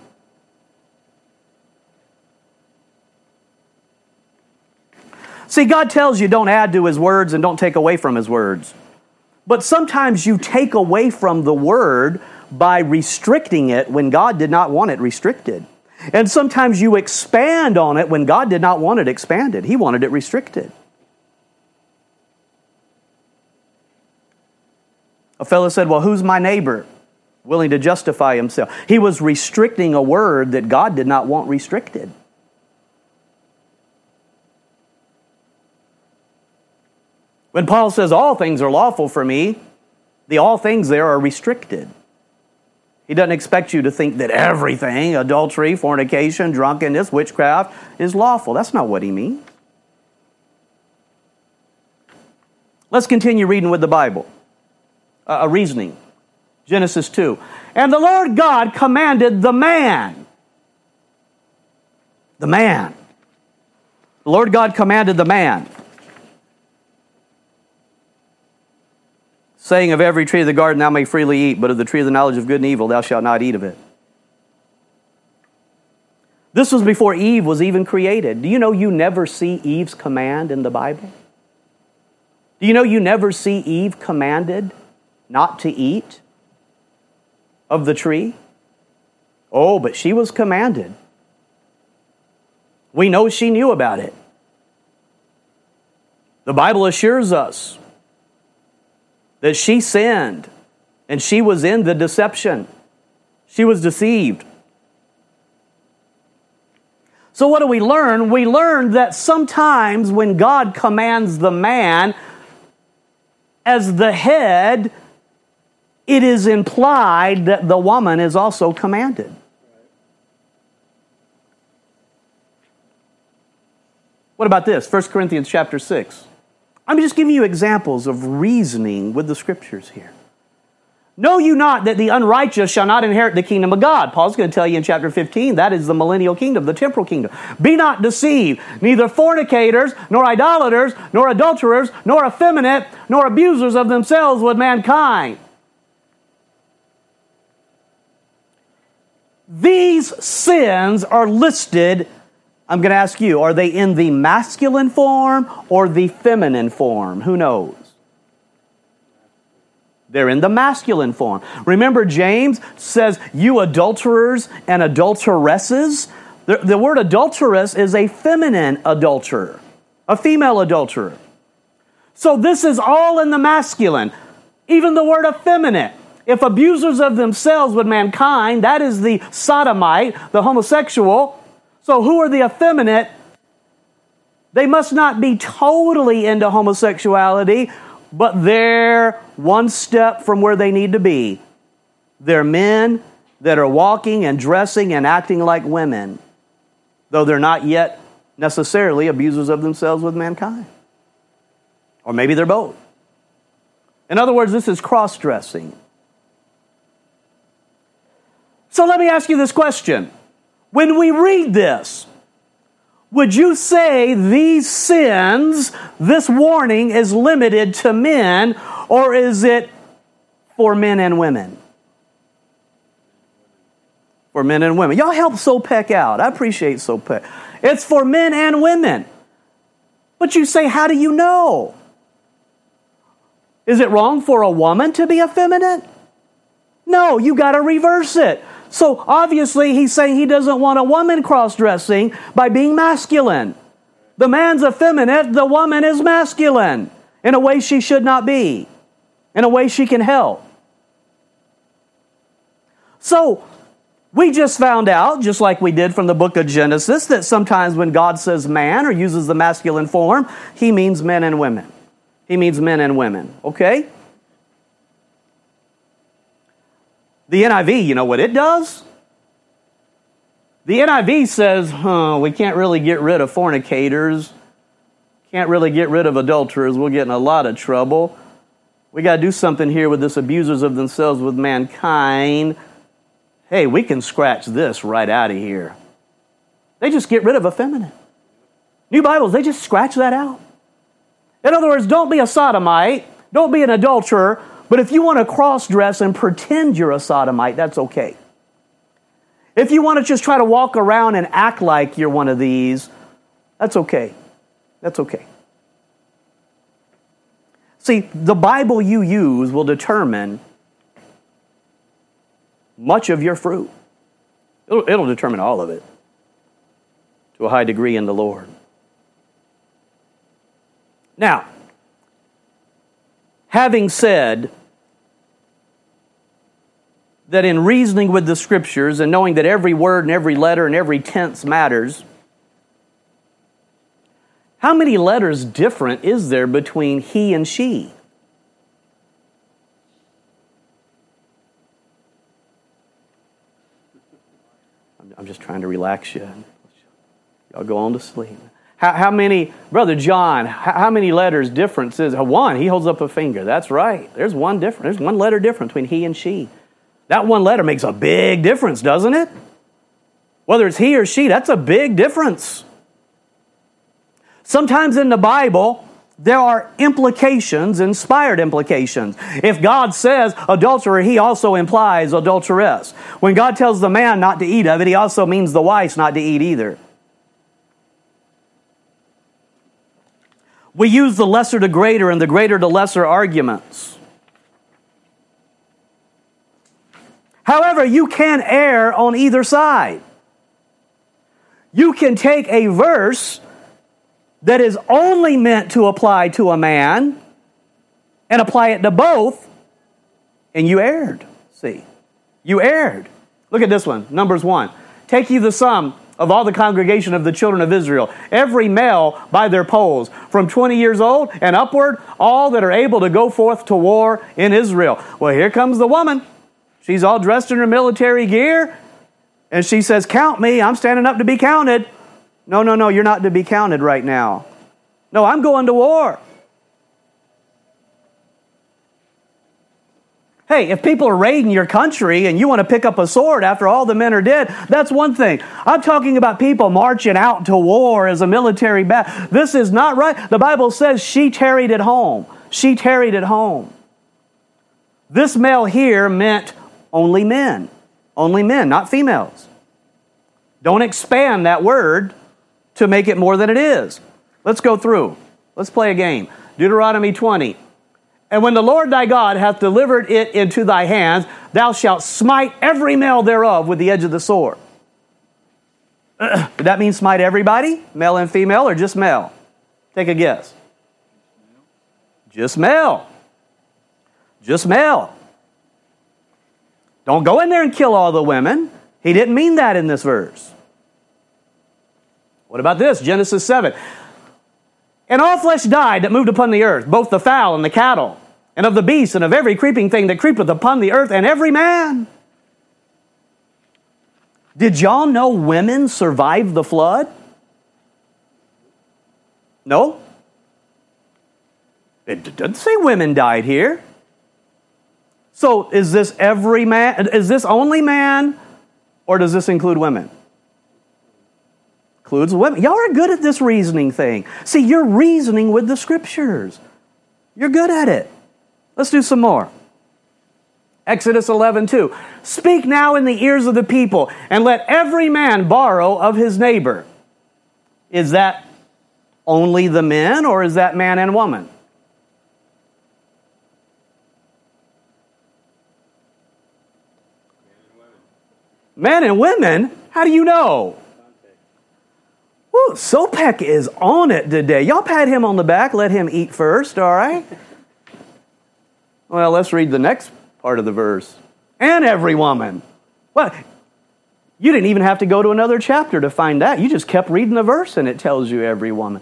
See, God tells you don't add to His words and don't take away from His words. But sometimes you take away from the word by restricting it when God did not want it restricted. And sometimes you expand on it when God did not want it expanded, He wanted it restricted. A fellow said, Well, who's my neighbor? Willing to justify himself. He was restricting a word that God did not want restricted. When Paul says all things are lawful for me, the all things there are restricted. He doesn't expect you to think that everything, adultery, fornication, drunkenness, witchcraft, is lawful. That's not what he means. Let's continue reading with the Bible Uh, a reasoning. Genesis 2. And the Lord God commanded the man. The man. The Lord God commanded the man, saying, Of every tree of the garden thou may freely eat, but of the tree of the knowledge of good and evil thou shalt not eat of it. This was before Eve was even created. Do you know you never see Eve's command in the Bible? Do you know you never see Eve commanded not to eat of the tree? Oh, but she was commanded. We know she knew about it. The Bible assures us that she sinned and she was in the deception. She was deceived. So, what do we learn? We learn that sometimes when God commands the man as the head, it is implied that the woman is also commanded. What about this? 1 Corinthians chapter 6. I'm just giving you examples of reasoning with the scriptures here. Know you not that the unrighteous shall not inherit the kingdom of God? Paul's going to tell you in chapter 15 that is the millennial kingdom, the temporal kingdom. Be not deceived. Neither fornicators, nor idolaters, nor adulterers, nor effeminate, nor abusers of themselves with mankind These sins are listed. I'm going to ask you, are they in the masculine form or the feminine form? Who knows? They're in the masculine form. Remember, James says, You adulterers and adulteresses. The, the word adulteress is a feminine adulterer, a female adulterer. So this is all in the masculine. Even the word effeminate if abusers of themselves with mankind, that is the sodomite, the homosexual. So who are the effeminate? They must not be totally into homosexuality, but they're one step from where they need to be. They're men that are walking and dressing and acting like women, though they're not yet necessarily abusers of themselves with mankind. Or maybe they're both. In other words, this is cross dressing. So let me ask you this question. When we read this, would you say these sins, this warning is limited to men, or is it for men and women? For men and women. Y'all help Sopec out. I appreciate Sopec. It's for men and women. But you say, how do you know? Is it wrong for a woman to be effeminate? No, you got to reverse it. So obviously, he's saying he doesn't want a woman cross dressing by being masculine. The man's effeminate, the woman is masculine in a way she should not be, in a way she can help. So, We just found out, just like we did from the book of Genesis, that sometimes when God says man or uses the masculine form, he means men and women. He means men and women, okay? The NIV, you know what it does? The NIV says, huh, we can't really get rid of fornicators, can't really get rid of adulterers, we'll get in a lot of trouble. We got to do something here with this abusers of themselves with mankind. Hey, we can scratch this right out of here. They just get rid of effeminate. New Bibles, they just scratch that out. In other words, don't be a sodomite, don't be an adulterer, but if you want to cross dress and pretend you're a sodomite, that's okay. If you want to just try to walk around and act like you're one of these, that's okay. That's okay. See, the Bible you use will determine much of your fruit. It'll, it'll, determine all of it to a high degree in the Lord. Now, having said that in reasoning with the scriptures and knowing that every word and every letter and every tense matters, how many letters different is there between he and she? I'm just trying to relax you. Y'all go on to sleep. How, how many, Brother John, how, how, many letters difference is? One, he holds up a finger. That's right. There's one difference. There's one letter difference between he and she. That one letter makes a big difference, doesn't it? Whether it's he or she, that's a big difference. Sometimes in the Bible, there are implications, inspired implications. If God says adulterer, he also implies adulteress. When God tells the man not to eat of it, he also means the wife not to eat either. We use the lesser to greater and the greater to lesser arguments. However, you can err on either side. You can take a verse that is only meant to apply to a man and apply it to both, and you erred. See, you erred. Look at this one, Numbers 1. Take you the sum of all the congregation of the children of Israel, every male by their polls, from 20 years old and upward, all that are able to go forth to war in Israel. Well, here comes the woman. She's all dressed in her military gear, and she says, Count me, I'm standing up to be counted. No, no, no, you're not to be counted right now. No, I'm going to war. Hey, if people are raiding your country and you want to pick up a sword after all the men are dead, that's one thing. I'm talking about people marching out to war as a military battle. This is not right. The Bible says she tarried at home. She tarried at home. This male here meant only men. Only men, not females. Don't expand that word to make it more than it is. Let's go through. Let's play a game. Deuteronomy 20. And when the Lord thy God hath delivered it into thy hands, thou shalt smite every male thereof with the edge of the sword. Did that mean smite everybody, male and female, or just male? Take a guess. Just male. Just male. Don't go in there and kill all the women. He didn't mean that in this verse. What about this? Genesis 7. And all flesh died that moved upon the earth, both the fowl and the cattle, and of the beasts, and of every creeping thing that creepeth upon the earth, and every man. Did y'all know women survived the flood? No? It doesn't say women died here. So is this every man? Is this only man? Or does this include women? Includes women. Y'all are good at this reasoning thing. See, you're reasoning with the scriptures. You're good at it. Let's do some more. Exodus 11, 2. Speak now in the ears of the people, and let every man borrow of his neighbor. Is that only the men, or is that man and woman? Men and women? How do you know? Woo, Sopek is on it today. Y'all pat him on the back, let him eat first, all right? Well, let's read the next part of the verse. And every woman. What? You didn't even have to go to another chapter to find that. You just kept reading the verse and it tells you every woman.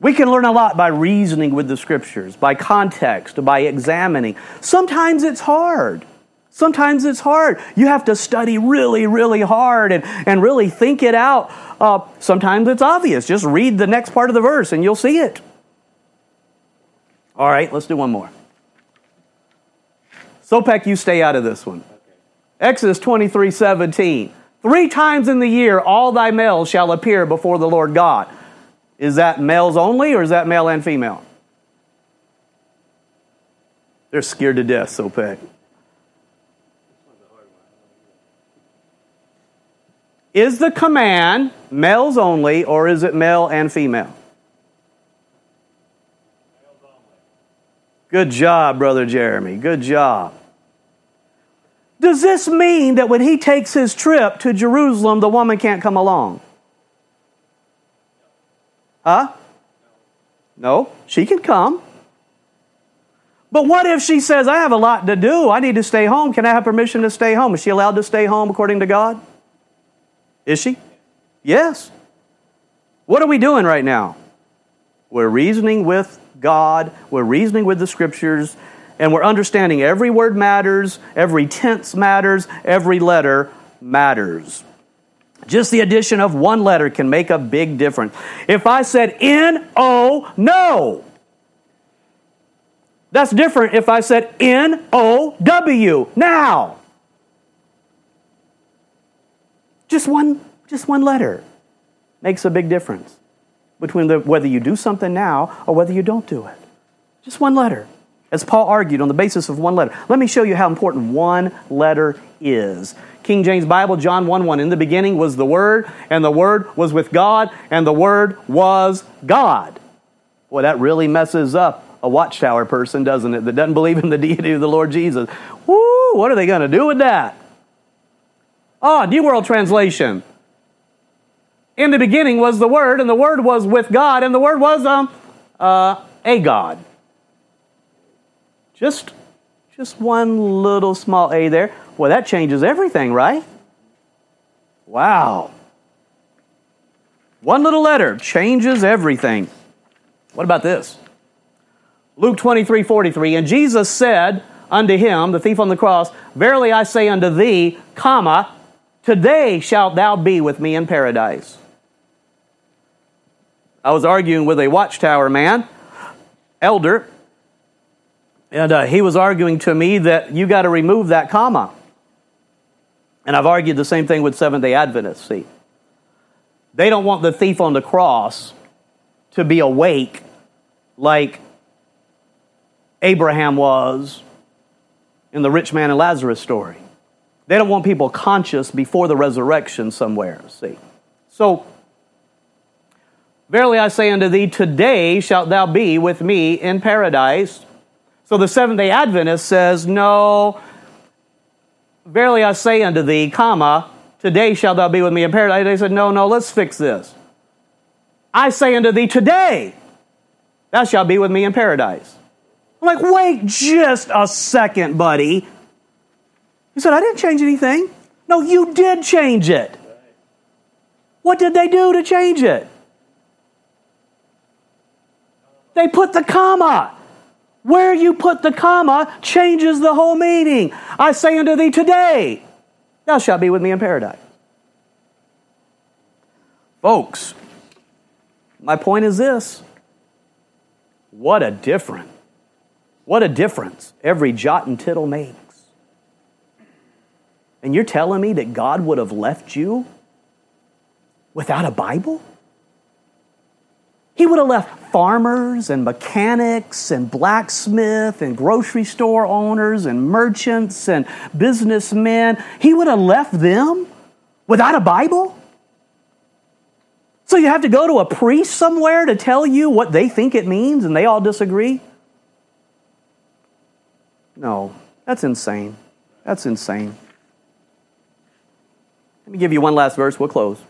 We can learn a lot by reasoning with the scriptures, by context, by examining. Sometimes it's hard. Sometimes it's hard. You have to study really, really hard and, and really think it out. Uh, sometimes it's obvious. Just read the next part of the verse and you'll see it. All right, let's do one more. Sopek, you stay out of this one. Exodus 23 17. Three times in the year all thy males shall appear before the Lord God. Is that males only or is that male and female? They're scared to death, Sopek. Is the command males only or is it male and female? Good job, Brother Jeremy. Good job. Does this mean that when he takes his trip to Jerusalem, the woman can't come along? Huh? No, she can come. But what if she says, I have a lot to do. I need to stay home. Can I have permission to stay home? Is she allowed to stay home according to God? Is she? Yes. What are we doing right now? We're reasoning with God, we're reasoning with the scriptures, and we're understanding every word matters, every tense matters, every letter matters. Just the addition of one letter can make a big difference. If I said N O, no. That's different if I said N O W, now. Just one, just one letter makes a big difference between the, whether you do something now or whether you don't do it. Just one letter. As Paul argued on the basis of one letter. Let me show you how important one letter is. King James Bible, John 1 1. In the beginning was the Word, and the Word was with God, and the Word was God. Boy, that really messes up a watchtower person, doesn't it? That doesn't believe in the deity of the Lord Jesus. Woo, what are they going to do with that? Ah, oh, New World Translation. In the beginning was the Word, and the Word was with God, and the Word was um, uh, a God. Just, just one little small a there. Well, that changes everything, right? Wow. One little letter changes everything. What about this? Luke 23 43. And Jesus said unto him, the thief on the cross, Verily I say unto thee, comma, Today shalt thou be with me in paradise. I was arguing with a watchtower man, elder, and uh, he was arguing to me that you got to remove that comma. And I've argued the same thing with Seventh day Adventists. See, they don't want the thief on the cross to be awake like Abraham was in the rich man and Lazarus story. They don't want people conscious before the resurrection somewhere, see. So, verily I say unto thee, today shalt thou be with me in paradise. So the Seventh day Adventist says, no, verily I say unto thee, comma, today shalt thou be with me in paradise. They said, no, no, let's fix this. I say unto thee, today thou shalt be with me in paradise. I'm like, wait just a second, buddy. He said, I didn't change anything. No, you did change it. What did they do to change it? They put the comma. Where you put the comma changes the whole meaning. I say unto thee today, thou shalt be with me in paradise. Folks, my point is this what a difference. What a difference every jot and tittle makes. And you're telling me that God would have left you without a Bible? He would have left farmers and mechanics and blacksmith and grocery store owners and merchants and businessmen. He would have left them without a Bible? So you have to go to a priest somewhere to tell you what they think it means and they all disagree? No, that's insane. That's insane. Let me give you one last verse, we'll close.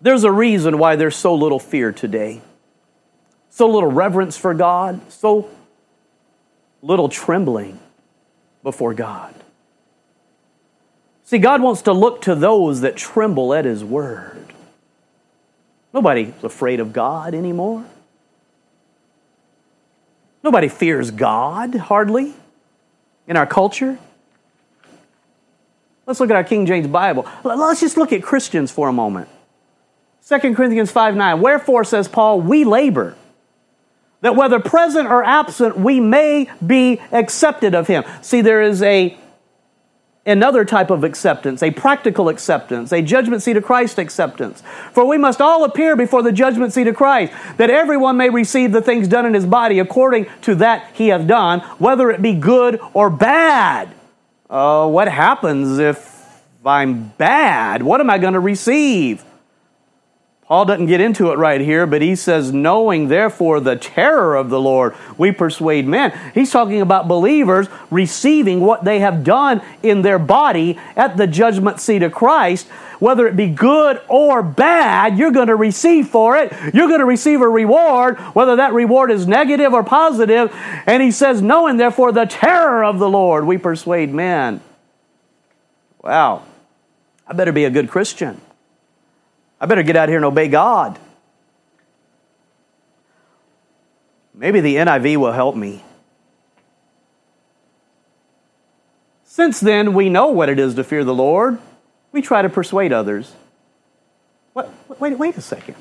There's a reason why there's so little fear today, so little reverence for God, so little trembling before God. See, God wants to look to those that tremble at His word. Nobody's afraid of God anymore. Nobody fears God, hardly, in our culture. Let's look at our King James Bible. Let's just look at Christians for a moment. 2 Corinthians 5 9. Wherefore, says Paul, we labor, that whether present or absent, we may be accepted of him. See, there is a another type of acceptance, a practical acceptance, a judgment seat of Christ acceptance. For we must all appear before the judgment seat of Christ, that everyone may receive the things done in his body according to that he hath done, whether it be good or bad. Uh, what happens if I'm bad? What am I going to receive? Paul doesn't get into it right here, but he says, knowing therefore the terror of the Lord, we persuade men. He's talking about believers receiving what they have done in their body at the judgment seat of Christ. Whether it be good or bad, you're going to receive for it. You're going to receive a reward, whether that reward is negative or positive. And he says, knowing therefore the terror of the Lord, we persuade men. Wow. I better be a good Christian. I better get out here and obey God. Maybe the NIV will help me. Since then, we know what it is to fear the Lord. We try to persuade others. What, wait, wait a second.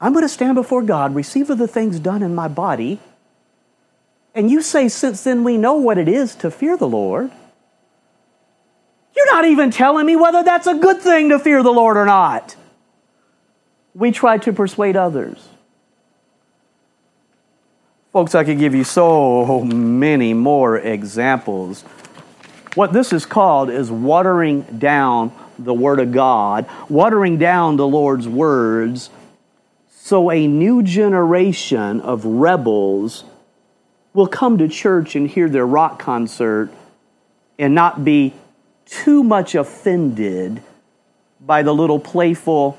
I'm going to stand before God, receive of the things done in my body, and you say, since then we know what it is to fear the Lord. You're not even telling me whether that's a good thing to fear the Lord or not we try to persuade others. Folks, I could give you so many more examples. What this is called is watering down the Word of God, watering down the Lord's words, so a new generation of rebels will come to church and hear their rock concert and not be too much offended by the little playful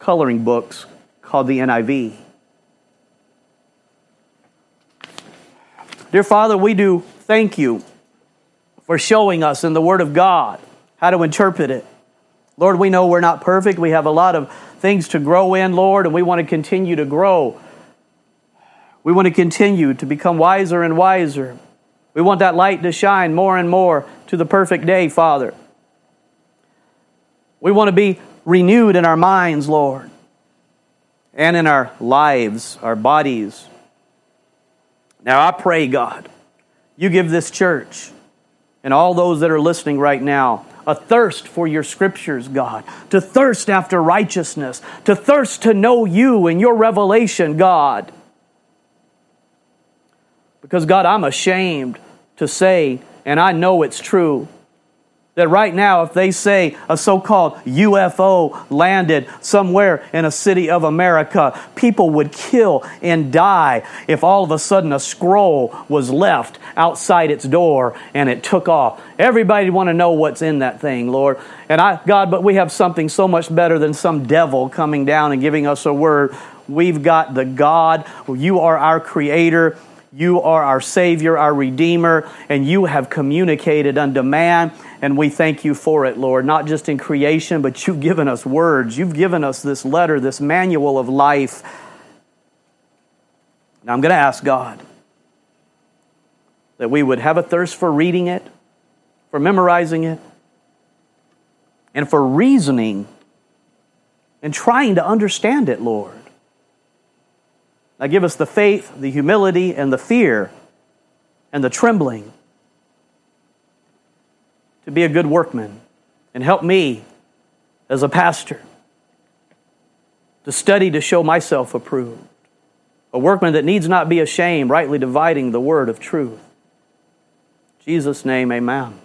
coloring books called the NIV. Dear Father, we do thank you for showing us in the Word of God how to interpret it. Lord, we know we're not perfect. We have a lot of things to grow in, Lord, and we want to continue to grow. We want to continue to become wiser and wiser. We want that light to shine more and more to the perfect day, Father. We want to be renewed in our minds, Lord, and in our lives, our bodies. Now, I pray, God, you give this church and all those that are listening right now a thirst for your scriptures, God, to thirst after righteousness, to thirst to know you and your revelation, God. Because, God, I'm ashamed to say, and I know it's true, that right now, if they say a so called UFO landed somewhere in a city of America, people would kill and die if all of a sudden a scroll was left outside its door and it took off. Everybody want to know what's in that thing, Lord. And I, God, but we have something so much better than some devil coming down and giving us a word. We've got the God. You are our creator. You are our Savior, our Redeemer, and you have communicated unto man, and we thank you for it, Lord. Not just in creation, but you've given us words. You've given us this letter, this manual of life. Now I'm going to ask God that we would have a thirst for reading it, for memorizing it, and for reasoning and trying to understand it, Lord. Now give us the faith, the humility, and the fear, and the trembling to be a good workman. And help me as a pastor to study to show myself approved. A workman that needs not be ashamed, rightly dividing the word of truth. In Jesus' name, amen.